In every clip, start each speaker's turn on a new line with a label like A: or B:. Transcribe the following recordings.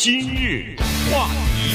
A: 今日话题，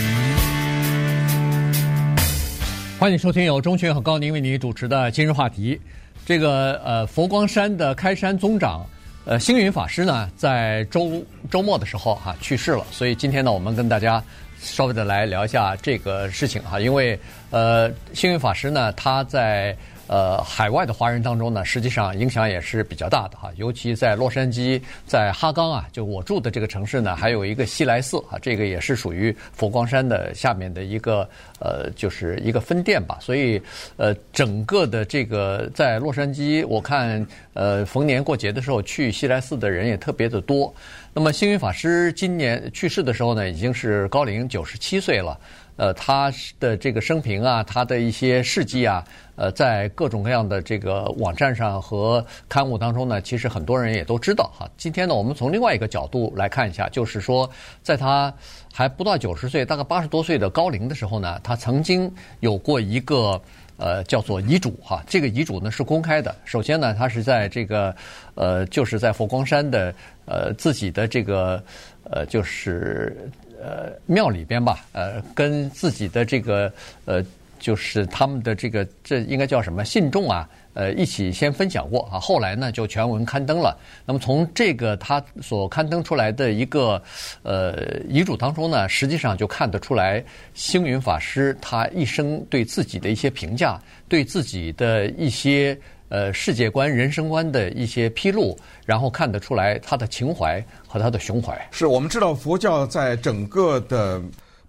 B: 欢迎收听由钟群和高宁为您主持的今日话题。这个呃，佛光山的开山宗长呃星云法师呢，在周周末的时候哈、去世了，所以今天呢，我们跟大家稍微的来聊一下这个事情哈、因为呃，星云法师呢，他在。呃，海外的华人当中呢，实际上影响也是比较大的哈，尤其在洛杉矶，在哈冈啊，就我住的这个城市呢，还有一个西来寺啊，这个也是属于佛光山的下面的一个呃，就是一个分店吧。所以呃，整个的这个在洛杉矶，我看呃，逢年过节的时候去西来寺的人也特别的多。那么星云法师今年去世的时候呢，已经是高龄九十七岁了。呃，他的这个生平啊，他的一些事迹啊。呃，在各种各样的这个网站上和刊物当中呢，其实很多人也都知道哈。今天呢，我们从另外一个角度来看一下，就是说，在他还不到九十岁，大概八十多岁的高龄的时候呢，他曾经有过一个呃叫做遗嘱哈。这个遗嘱呢是公开的。首先呢，他是在这个呃，就是在佛光山的呃自己的这个呃，就是呃庙里边吧，呃，跟自己的这个呃。就是他们的这个，这应该叫什么信众啊？呃，一起先分享过啊，后来呢就全文刊登了。那么从这个他所刊登出来的一个呃遗嘱当中呢，实际上就看得出来，星云法师他一生对自己的一些评价，对自己的一些呃世界观、人生观的一些披露，然后看得出来他的情怀和他的胸怀。
C: 是我们知道佛教在整个的。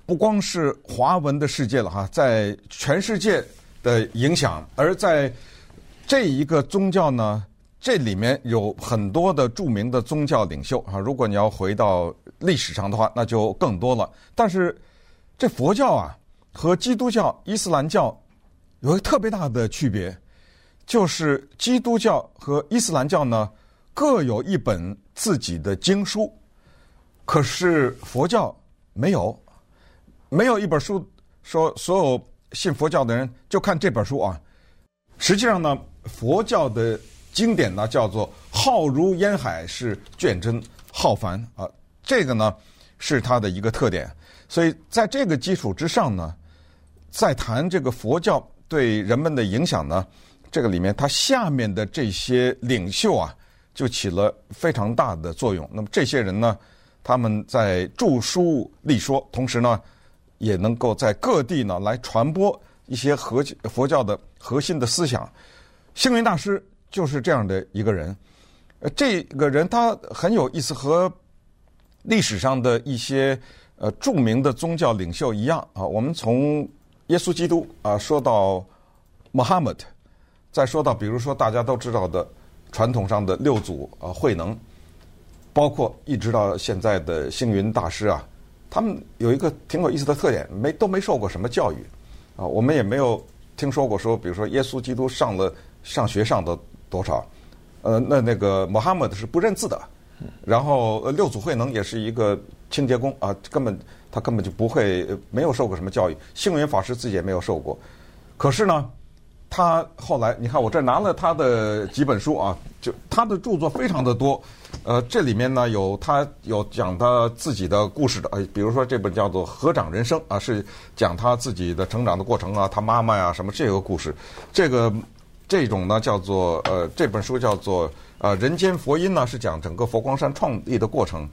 C: 不光是华文的世界了哈，在全世界的影响，而在这一个宗教呢，这里面有很多的著名的宗教领袖啊。如果你要回到历史上的话，那就更多了。但是这佛教啊和基督教、伊斯兰教有一个特别大的区别，就是基督教和伊斯兰教呢各有一本自己的经书，可是佛教没有。没有一本书说所有信佛教的人就看这本书啊。实际上呢，佛教的经典呢叫做浩如烟海，是卷真浩繁啊。这个呢是它的一个特点。所以在这个基础之上呢，再谈这个佛教对人们的影响呢，这个里面他下面的这些领袖啊，就起了非常大的作用。那么这些人呢，他们在著书立说，同时呢。也能够在各地呢来传播一些核佛教的核心的思想。星云大师就是这样的一个人。呃，这个人他很有意思，和历史上的一些呃著名的宗教领袖一样啊。我们从耶稣基督啊说到穆罕默德，再说到比如说大家都知道的传统上的六祖啊慧能，包括一直到现在的星云大师啊。他们有一个挺有意思的特点，没都没受过什么教育，啊，我们也没有听说过说，比如说耶稣基督上了上学上的多少，呃，那那个穆罕默德是不认字的，然后六祖慧能也是一个清洁工啊，根本他根本就不会没有受过什么教育，星云法师自己也没有受过，可是呢，他后来你看我这拿了他的几本书啊，就他的著作非常的多。呃，这里面呢有他有讲他自己的故事的，呃，比如说这本叫做《合掌人生》啊，是讲他自己的成长的过程啊，他妈妈呀什么这个故事。这个这种呢叫做呃，这本书叫做呃《人间佛音》呢，是讲整个佛光山创立的过程。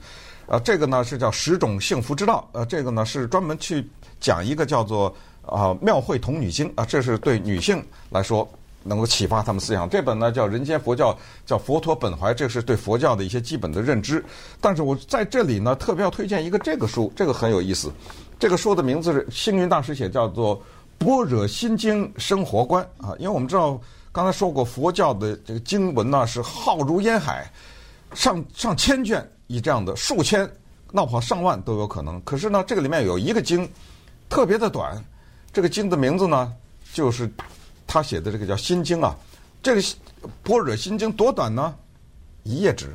C: 呃，这个呢是叫《十种幸福之道》，呃，这个呢是专门去讲一个叫做啊《妙慧童女经》啊，这是对女性来说。能够启发他们思想。这本呢叫《人间佛教》，叫佛陀本怀，这是对佛教的一些基本的认知。但是我在这里呢，特别要推荐一个这个书，这个很有意思。这个书的名字是星云大师写，叫做《般若心经生活观》啊。因为我们知道刚才说过，佛教的这个经文呢是浩如烟海，上上千卷，以这样的数千，闹不好上万都有可能。可是呢，这个里面有一个经特别的短，这个经的名字呢就是。他写的这个叫《心经》啊，这个《般若心经》多短呢？一页纸，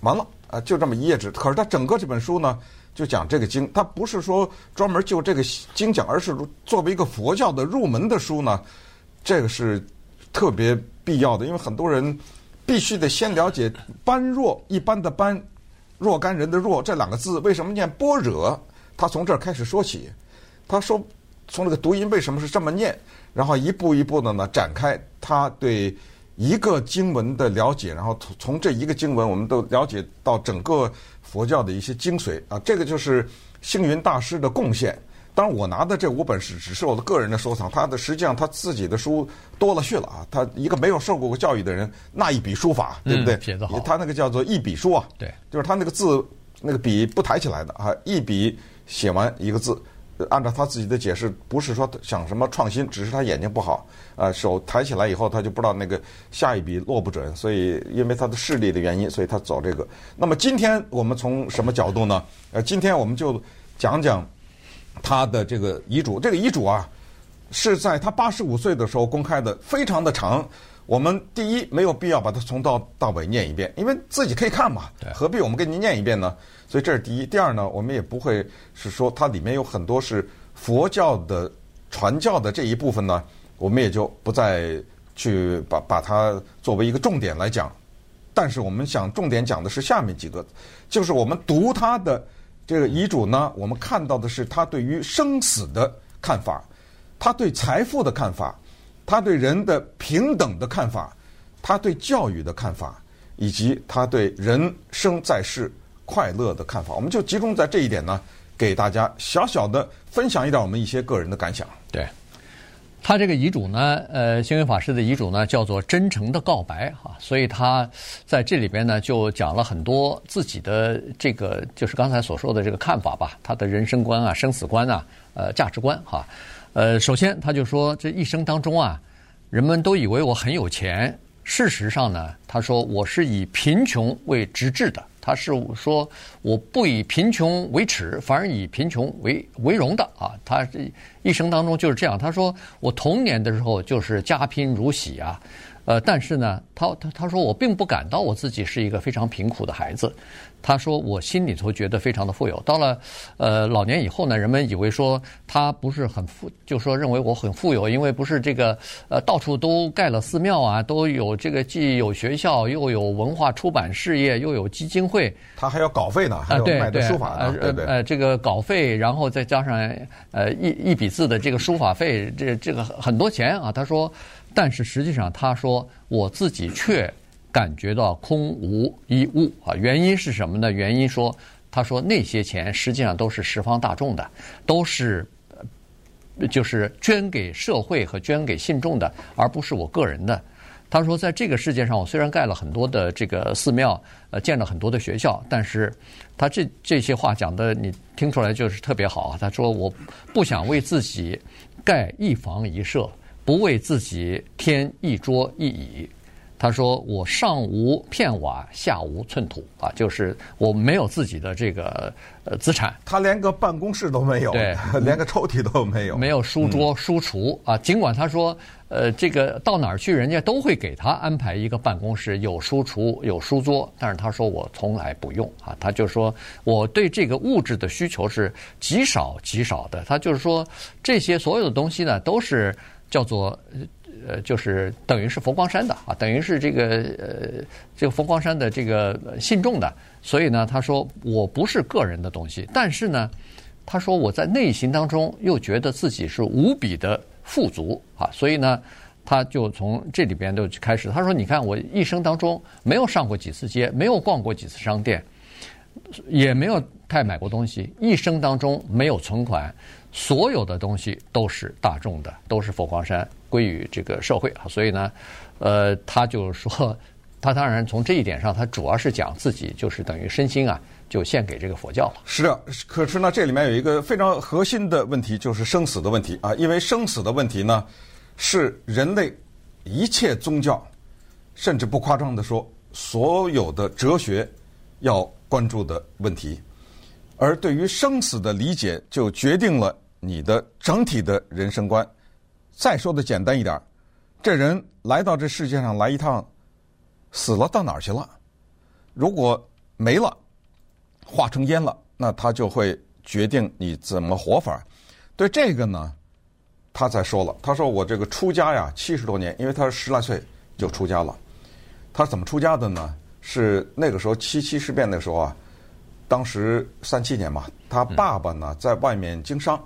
C: 完了啊，就这么一页纸。可是他整个这本书呢，就讲这个经，他不是说专门就这个经讲，而是作为一个佛教的入门的书呢，这个是特别必要的。因为很多人必须得先了解般若，一般的般，若干人的“若”这两个字为什么念般若？他从这儿开始说起，他说从这个读音为什么是这么念，然后一步一步的呢展开他对一个经文的了解，然后从从这一个经文，我们都了解到整个佛教的一些精髓啊，这个就是星云大师的贡献。当然，我拿的这五本是只是我的个人的收藏，他的实际上他自己的书多了去了啊。他一个没有受过教育的人，那一笔书法，对不对？
B: 嗯、写得好。
C: 他那个叫做一笔书啊，
B: 对，
C: 就是他那个字那个笔不抬起来的啊，一笔写完一个字，按照他自己的解释，不是说想什么创新，只是他眼睛不好啊，手抬起来以后他就不知道那个下一笔落不准，所以因为他的视力的原因，所以他走这个。那么今天我们从什么角度呢？呃，今天我们就讲讲。他的这个遗嘱，这个遗嘱啊，是在他八十五岁的时候公开的，非常的长。我们第一没有必要把它从头到尾念一遍，因为自己可以看嘛，何必我们给您念一遍呢？所以这是第一。第二呢，我们也不会是说它里面有很多是佛教的传教的这一部分呢，我们也就不再去把把它作为一个重点来讲。但是我们想重点讲的是下面几个，就是我们读他的。这个遗嘱呢，我们看到的是他对于生死的看法，他对财富的看法，他对人的平等的看法，他对教育的看法，以及他对人生在世快乐的看法。我们就集中在这一点呢，给大家小小的分享一点我们一些个人的感想。
B: 对。他这个遗嘱呢，呃，星云法师的遗嘱呢，叫做真诚的告白哈，所以他在这里边呢，就讲了很多自己的这个，就是刚才所说的这个看法吧，他的人生观啊、生死观啊、呃、价值观哈。呃，首先他就说，这一生当中啊，人们都以为我很有钱，事实上呢，他说我是以贫穷为直至的。他是说，我不以贫穷为耻，反而以贫穷为为荣的啊！他这一生当中就是这样。他说，我童年的时候就是家贫如洗啊。呃，但是呢，他他他说我并不感到我自己是一个非常贫苦的孩子。他说我心里头觉得非常的富有。到了呃老年以后呢，人们以为说他不是很富，就说认为我很富有，因为不是这个呃到处都盖了寺庙啊，都有这个既有学校，又有文化出版事业，又有基金会。
C: 他还要稿费呢，还要买的书法呢，对对。
B: 呃，这个稿费，然后再加上呃一一笔字的这个书法费，这这个很多钱啊。他说。但是实际上，他说我自己却感觉到空无一物啊。原因是什么呢？原因说，他说那些钱实际上都是十方大众的，都是就是捐给社会和捐给信众的，而不是我个人的。他说，在这个世界上，我虽然盖了很多的这个寺庙，呃，建了很多的学校，但是他这这些话讲的，你听出来就是特别好啊。他说，我不想为自己盖一房一舍。不为自己添一桌一椅，他说：“我上无片瓦，下无寸土啊，就是我没有自己的这个呃资产。
C: 他连个办公室都没有，
B: 对，
C: 连个抽屉都没有，
B: 没有书桌、书橱啊。尽管他说，呃，这个到哪儿去，人家都会给他安排一个办公室，有书橱，有书桌。但是他说我从来不用啊，他就说我对这个物质的需求是极少极少的。他就是说这些所有的东西呢，都是。”叫做呃，就是等于是佛光山的啊，等于是这个呃，这个佛光山的这个信众的，所以呢，他说我不是个人的东西，但是呢，他说我在内心当中又觉得自己是无比的富足啊，所以呢，他就从这里边就开始，他说你看我一生当中没有上过几次街，没有逛过几次商店，也没有太买过东西，一生当中没有存款。所有的东西都是大众的，都是佛光山归于这个社会啊，所以呢，呃，他就是说，他当然从这一点上，他主要是讲自己就是等于身心啊，就献给这个佛教了。
C: 是的，可是呢，这里面有一个非常核心的问题，就是生死的问题啊，因为生死的问题呢，是人类一切宗教，甚至不夸张的说，所有的哲学要关注的问题。而对于生死的理解，就决定了你的整体的人生观。再说的简单一点，这人来到这世界上来一趟，死了到哪儿去了？如果没了，化成烟了，那他就会决定你怎么活法。对这个呢，他才说了，他说我这个出家呀，七十多年，因为他是十来岁就出家了。他怎么出家的呢？是那个时候七七事变的时候啊。当时三七年嘛，他爸爸呢在外面经商，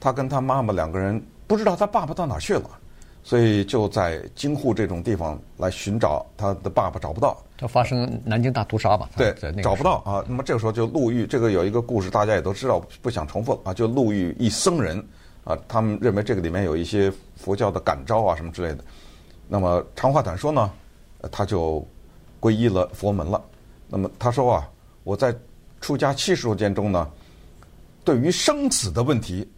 C: 他跟他妈妈两个人不知道他爸爸到哪去了，所以就在京沪这种地方来寻找他的爸爸，找不到。
B: 他发生南京大屠杀吧？
C: 对，找不到啊。那么这个时候就路遇，这个有一个故事，大家也都知道，不想重复啊。就路遇一僧人啊，他们认为这个里面有一些佛教的感召啊什么之类的。那么长话短说呢，他就皈依了佛门了。那么他说啊，我在出家七十多年中呢，对于生死的问题，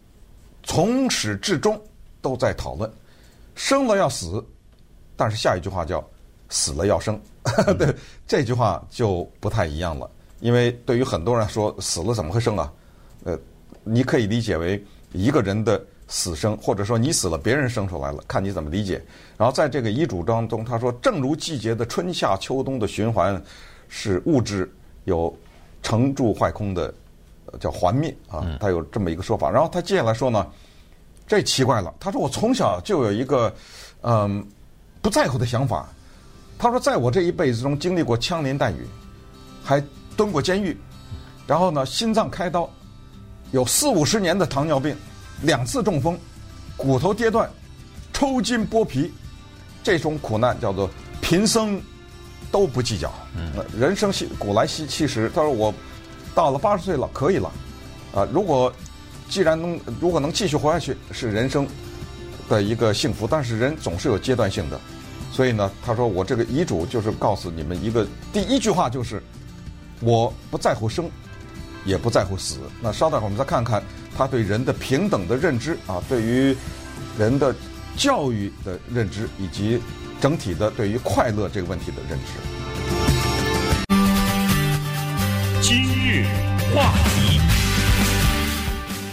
C: 从始至终都在讨论，生了要死，但是下一句话叫死了要生。对，这句话就不太一样了，因为对于很多人来说，死了怎么会生啊？呃，你可以理解为一个人的死生，或者说你死了，别人生出来了，看你怎么理解。然后在这个遗嘱当中，他说：“正如季节的春夏秋冬的循环，是物质有成住坏空的叫还灭啊，他有这么一个说法。”然后他接下来说呢，这奇怪了，他说：“我从小就有一个嗯不在乎的想法。”他说：“在我这一辈子中，经历过枪林弹雨，还蹲过监狱，然后呢，心脏开刀，有四五十年的糖尿病，两次中风，骨头跌断，抽筋剥皮，这种苦难叫做贫僧都不计较。人生西古来稀其实，他说我到了八十岁了，可以了。啊，如果既然能如果能继续活下去，是人生的一个幸福。但是人总是有阶段性的。”所以呢，他说我这个遗嘱就是告诉你们一个第一句话就是，我不在乎生，也不在乎死。那稍等会儿我们再看看他对人的平等的认知啊，对于人的教育的认知，以及整体的对于快乐这个问题的认知。
A: 日话题。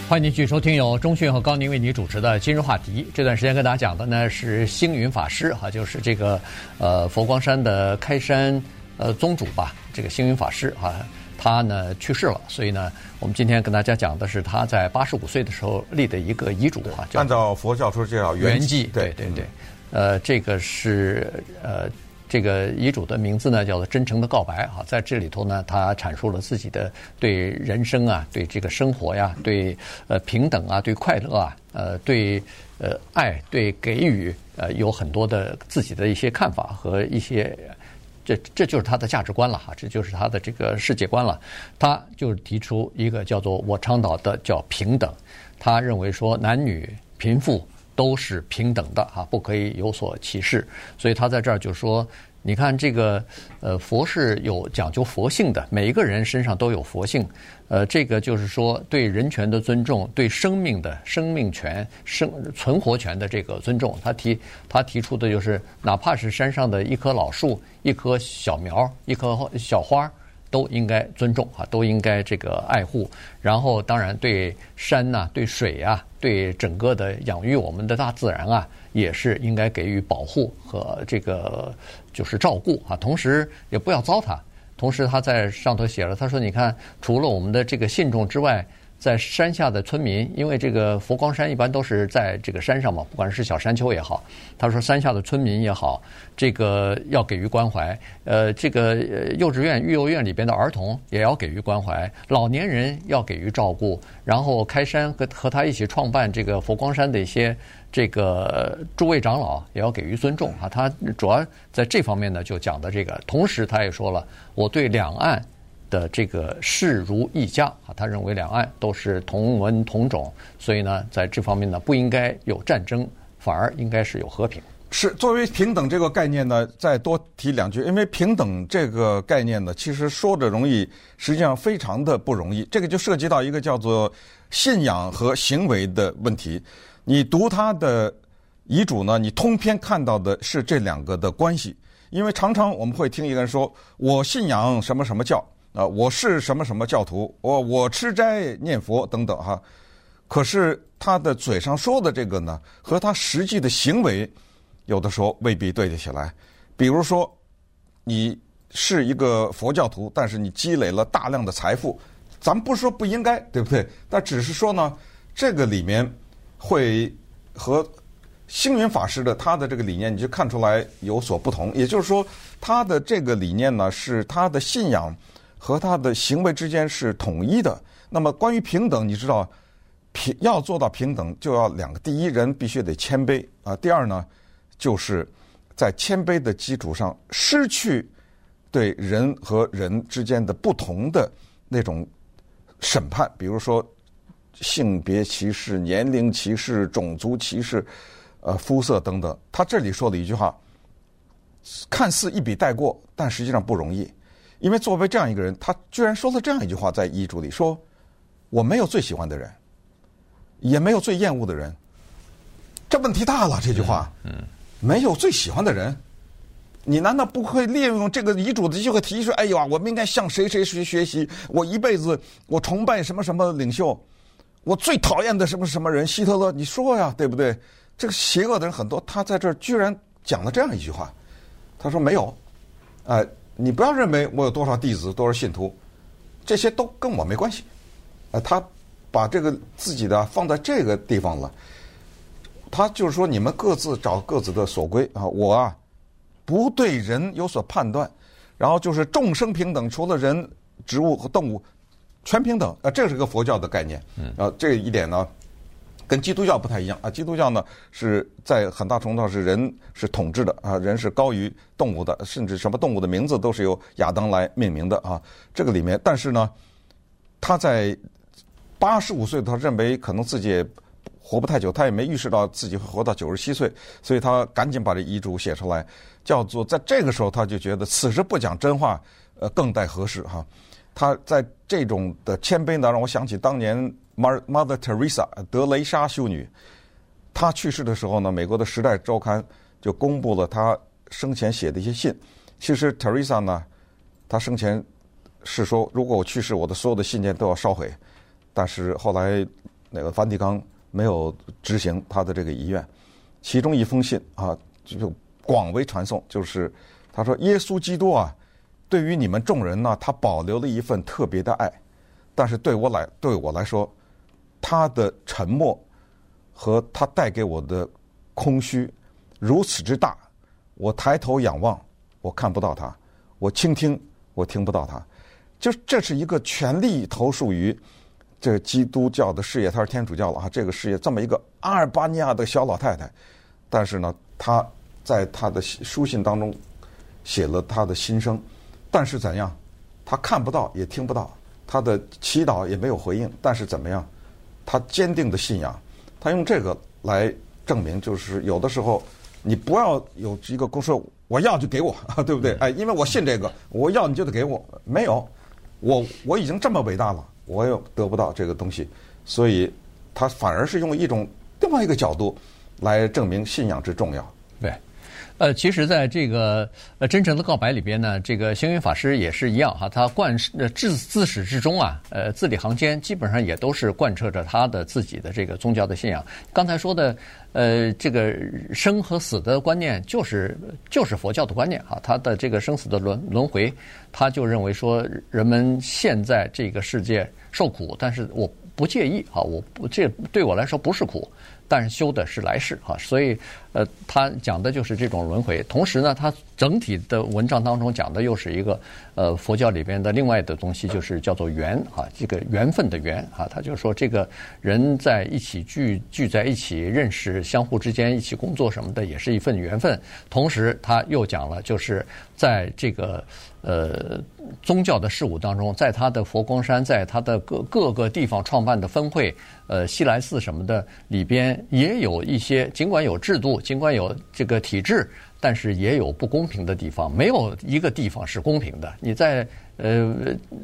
B: 欢迎您继续收听由中讯和高宁为你主持的今日话题。这段时间跟大家讲的呢是星云法师哈，就是这个呃佛光山的开山呃宗主吧，这个星云法师哈，他呢去世了，所以呢我们今天跟大家讲的是他在八十五岁的时候立的一个遗嘱哈，
C: 按照佛教说叫圆寂，
B: 对对对，呃这个是呃。这个遗嘱的名字呢，叫做“真诚的告白”哈，在这里头呢，他阐述了自己的对人生啊、对这个生活呀、对呃平等啊、对快乐啊、呃对呃爱、对给予呃有很多的自己的一些看法和一些，这这就是他的价值观了哈，这就是他的这个世界观了。他就提出一个叫做“我倡导的叫平等”，他认为说男女贫富。都是平等的哈，不可以有所歧视。所以他在这儿就说：“你看这个，呃，佛是有讲究佛性的，每一个人身上都有佛性。呃，这个就是说对人权的尊重，对生命的生命权、生存活权的这个尊重。他提他提出的就是，哪怕是山上的一棵老树、一棵小苗、一棵小花。”都应该尊重啊，都应该这个爱护。然后，当然对山呐、对水啊、对整个的养育我们的大自然啊，也是应该给予保护和这个就是照顾啊。同时，也不要糟蹋。同时，他在上头写了，他说：“你看，除了我们的这个信众之外。”在山下的村民，因为这个佛光山一般都是在这个山上嘛，不管是小山丘也好，他说山下的村民也好，这个要给予关怀。呃，这个幼稚园、育幼院里边的儿童也要给予关怀，老年人要给予照顾。然后开山和和他一起创办这个佛光山的一些这个诸位长老也要给予尊重啊。他主要在这方面呢就讲的这个，同时他也说了，我对两岸。的这个视如一家啊，他认为两岸都是同文同种，所以呢，在这方面呢，不应该有战争，反而应该是有和平。
C: 是作为平等这个概念呢，再多提两句，因为平等这个概念呢，其实说着容易，实际上非常的不容易。这个就涉及到一个叫做信仰和行为的问题。你读他的遗嘱呢，你通篇看到的是这两个的关系，因为常常我们会听一个人说：“我信仰什么什么教。”啊，我是什么什么教徒，我我吃斋念佛等等哈，可是他的嘴上说的这个呢，和他实际的行为，有的时候未必对得起来。比如说，你是一个佛教徒，但是你积累了大量的财富，咱不说不应该，对不对？但只是说呢，这个里面会和星云法师的他的这个理念，你就看出来有所不同。也就是说，他的这个理念呢，是他的信仰。和他的行为之间是统一的。那么关于平等，你知道，平要做到平等，就要两个：第一，人必须得谦卑啊；第二呢，就是在谦卑的基础上，失去对人和人之间的不同的那种审判，比如说性别歧视、年龄歧视、种族歧视、呃肤色等等。他这里说的一句话，看似一笔带过，但实际上不容易，因为作为这样一个人，他居然说了这样一句话在遗嘱里说。我没有最喜欢的人，也没有最厌恶的人，这问题大了。这句话，嗯，没有最喜欢的人，你难道不会利用这个遗嘱的机会提出？哎呀，我们应该向谁谁谁学习？我一辈子我崇拜什么什么领袖，我最讨厌的什么什么人？希特勒，你说呀，对不对？这个邪恶的人很多，他在这儿居然讲了这样一句话，他说没有，哎，你不要认为我有多少弟子，多少信徒，这些都跟我没关系。呃，他把这个自己的放在这个地方了，他就是说，你们各自找各自的所归。啊，我啊不对人有所判断，然后就是众生平等，除了人、植物和动物全平等。啊，这是个佛教的概念。啊，这一点呢跟基督教不太一样啊，基督教呢是在很大程度上是人是统治的啊，人是高于动物的，甚至什么动物的名字都是由亚当来命名的啊，这个里面，但是呢，他在。八十五岁，他认为可能自己也活不太久，他也没预示到自己会活到九十七岁，所以他赶紧把这遗嘱写出来，叫做在这个时候他就觉得此时不讲真话，呃，更待何时哈？他在这种的谦卑呢，让我想起当年 Mother Teresa 德雷莎修女，她去世的时候呢，美国的《时代周刊》就公布了她生前写的一些信。其实 Teresa 呢，她生前是说，如果我去世，我的所有的信件都要烧毁。但是后来，那个梵蒂冈没有执行他的这个遗愿。其中一封信啊，就广为传颂，就是他说：“耶稣基督啊，对于你们众人呢，他保留了一份特别的爱。但是对我来，对我来说，他的沉默和他带给我的空虚如此之大。我抬头仰望，我看不到他；我倾听，我听不到他。就这是一个全力投诉于。”这个基督教的事业，他是天主教了哈。这个事业这么一个阿尔巴尼亚的小老太太，但是呢，他在他的书信当中写了他的心声。但是怎样，他看不到也听不到，他的祈祷也没有回应。但是怎么样，他坚定的信仰，他用这个来证明，就是有的时候你不要有一个公说我要就给我，对不对？哎，因为我信这个，我要你就得给我。没有，我我已经这么伟大了。我又得不到这个东西，所以他反而是用一种另外一个角度来证明信仰之重要。
B: 对，呃，其实，在这个呃真诚的告白里边呢，这个星云法师也是一样哈，他贯呃自自始至终啊，呃，字里行间基本上也都是贯彻着他的自己的这个宗教的信仰。刚才说的呃，这个生和死的观念，就是就是佛教的观念哈，他的这个生死的轮轮回，他就认为说人们现在这个世界。受苦，但是我不介意啊！我不这对我来说不是苦，但是修的是来世啊！所以，呃，他讲的就是这种轮回。同时呢，他整体的文章当中讲的又是一个呃佛教里边的另外的东西，就是叫做缘啊，这个缘分的缘啊。他就说，这个人在一起聚聚在一起认识，相互之间一起工作什么的，也是一份缘分。同时，他又讲了，就是在这个。呃，宗教的事务当中，在他的佛光山，在他的各各个地方创办的分会，呃，西来寺什么的里边，也有一些，尽管有制度，尽管有这个体制，但是也有不公平的地方。没有一个地方是公平的。你在呃，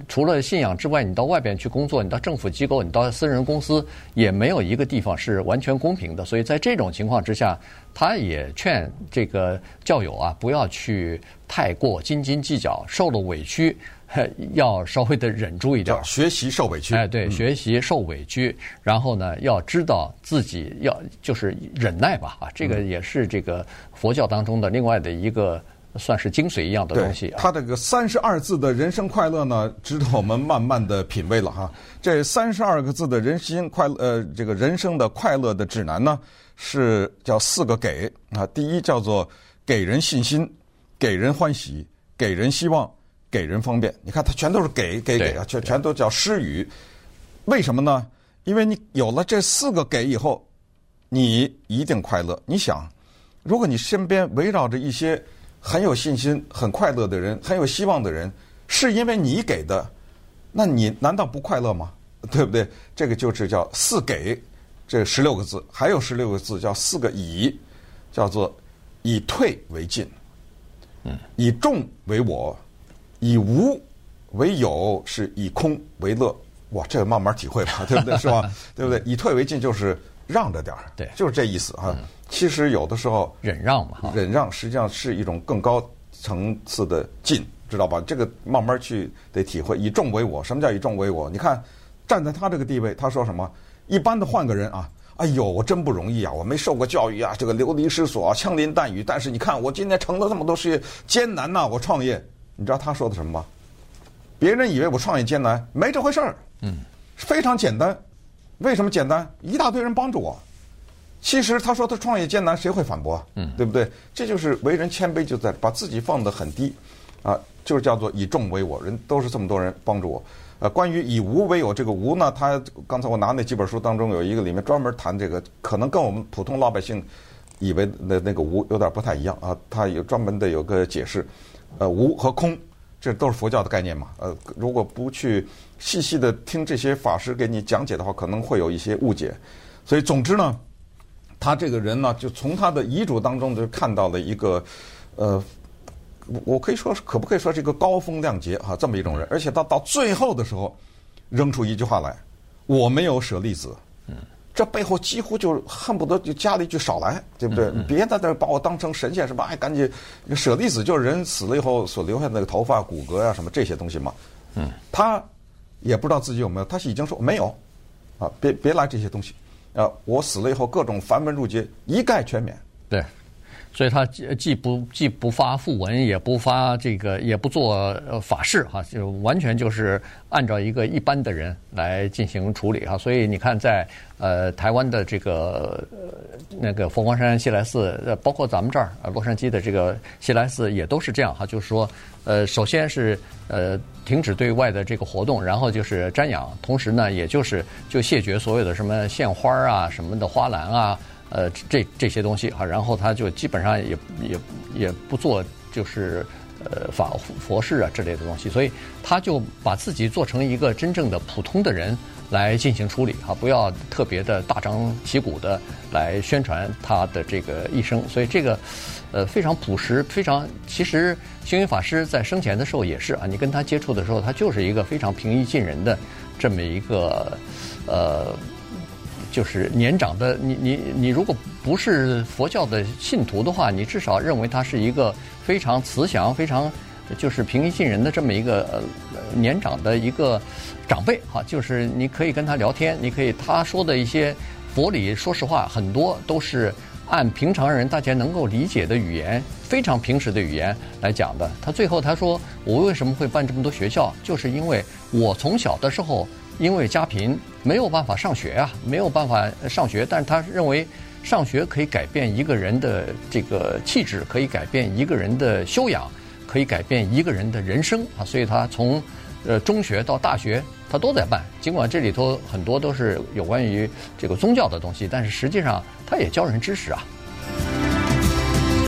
B: 除了信仰之外，你到外边去工作，你到政府机构，你到私人公司，也没有一个地方是完全公平的。所以在这种情况之下，他也劝这个教友啊，不要去。太过斤斤计较，受了委屈，要稍微的忍住一点。
C: 学习受委屈，
B: 哎，对，学习受委屈，嗯、然后呢，要知道自己要就是忍耐吧，啊，这个也是这个佛教当中的另外的一个算是精髓一样的东西。
C: 他这个三十二字的人生快乐呢，值得我们慢慢的品味了哈。这三十二个字的人心快乐，呃，这个人生的快乐的指南呢，是叫四个给啊。第一叫做给人信心。给人欢喜，给人希望，给人方便。你看，他全都是给给给啊，全全都叫施予。为什么呢？因为你有了这四个给以后，你一定快乐。你想，如果你身边围绕着一些很有信心、很快乐的人，很有希望的人，是因为你给的，那你难道不快乐吗？对不对？这个就是叫四给，这十六个字，还有十六个字叫四个以，叫做以退为进，嗯，以众为我，以无为有，是以空为乐。哇，这个慢慢体会吧，对不对？是吧？对不对？以退为进就是让着点儿，
B: 对，
C: 就是这意思啊。其实有的时候
B: 忍让嘛，
C: 忍让实际上是一种更高层次的进，知道吧？这个慢慢去得体会。以众为我，什么叫以众为我？你看站在他这个地位，他说什么？一般的换个人啊，哎呦，我真不容易啊，我没受过教育啊，这个流离失所啊，枪林弹雨。但是你看我今天成了这么多事业，艰难呐，我创业。你知道他说的什么吗？别人以为我创业艰难，没这回事儿。嗯，非常简单。为什么简单？一大堆人帮助我。其实他说他创业艰难，谁会反驳？嗯，对不对？这就是为人谦卑，就在把自己放得很低，啊，就是叫做以众为我。人都是这么多人帮助我。呃，关于以无为有，这个无呢，他刚才我拿那几本书当中有一个里面专门谈这个，可能跟我们普通老百姓以为的那个无有点不太一样啊。他有专门的有个解释，呃，无和空。这都是佛教的概念嘛？呃，如果不去细细的听这些法师给你讲解的话，可能会有一些误解。所以，总之呢，他这个人呢，就从他的遗嘱当中就看到了一个，呃，我可以说是可不可以说是一个高风亮节哈，这么一种人。而且到到最后的时候，扔出一句话来：“我没有舍利子。”嗯。这背后几乎就恨不得就加了一句少来，对不对？别在这把我当成神仙什么？哎，赶紧舍利子，就是人死了以后所留下的那个头发、骨骼呀、啊，什么这些东西嘛。嗯，他也不知道自己有没有，他是已经说没有，啊，别别来这些东西，啊，我死了以后各种繁文缛节一概全免。
B: 对。所以他既不既不发讣闻，也不发这个，也不做法事哈，就完全就是按照一个一般的人来进行处理哈。所以你看在，呃台湾的这个那个佛光山西来寺，包括咱们这儿洛杉矶的这个西来寺，也都是这样哈。就是说，呃，首先是呃停止对外的这个活动，然后就是瞻仰，同时呢，也就是就谢绝所有的什么献花啊、什么的花篮啊。呃，这这些东西哈，然后他就基本上也也也不做，就是呃法佛事啊之类的东西，所以他就把自己做成一个真正的普通的人来进行处理哈，不要特别的大张旗鼓的来宣传他的这个一生，所以这个呃非常朴实，非常其实星云法师在生前的时候也是啊，你跟他接触的时候，他就是一个非常平易近人的这么一个呃。就是年长的你，你你如果不是佛教的信徒的话，你至少认为他是一个非常慈祥、非常就是平易近人的这么一个呃年长的一个长辈哈。就是你可以跟他聊天，你可以他说的一些佛理，说实话很多都是按平常人大家能够理解的语言，非常平实的语言来讲的。他最后他说：“我为什么会办这么多学校？就是因为我从小的时候。”因为家贫没有办法上学啊，没有办法上学。但是他认为上学可以改变一个人的这个气质，可以改变一个人的修养，可以改变一个人的人生啊。所以他从呃中学到大学他都在办。尽管这里头很多都是有关于这个宗教的东西，但是实际上他也教人知识啊。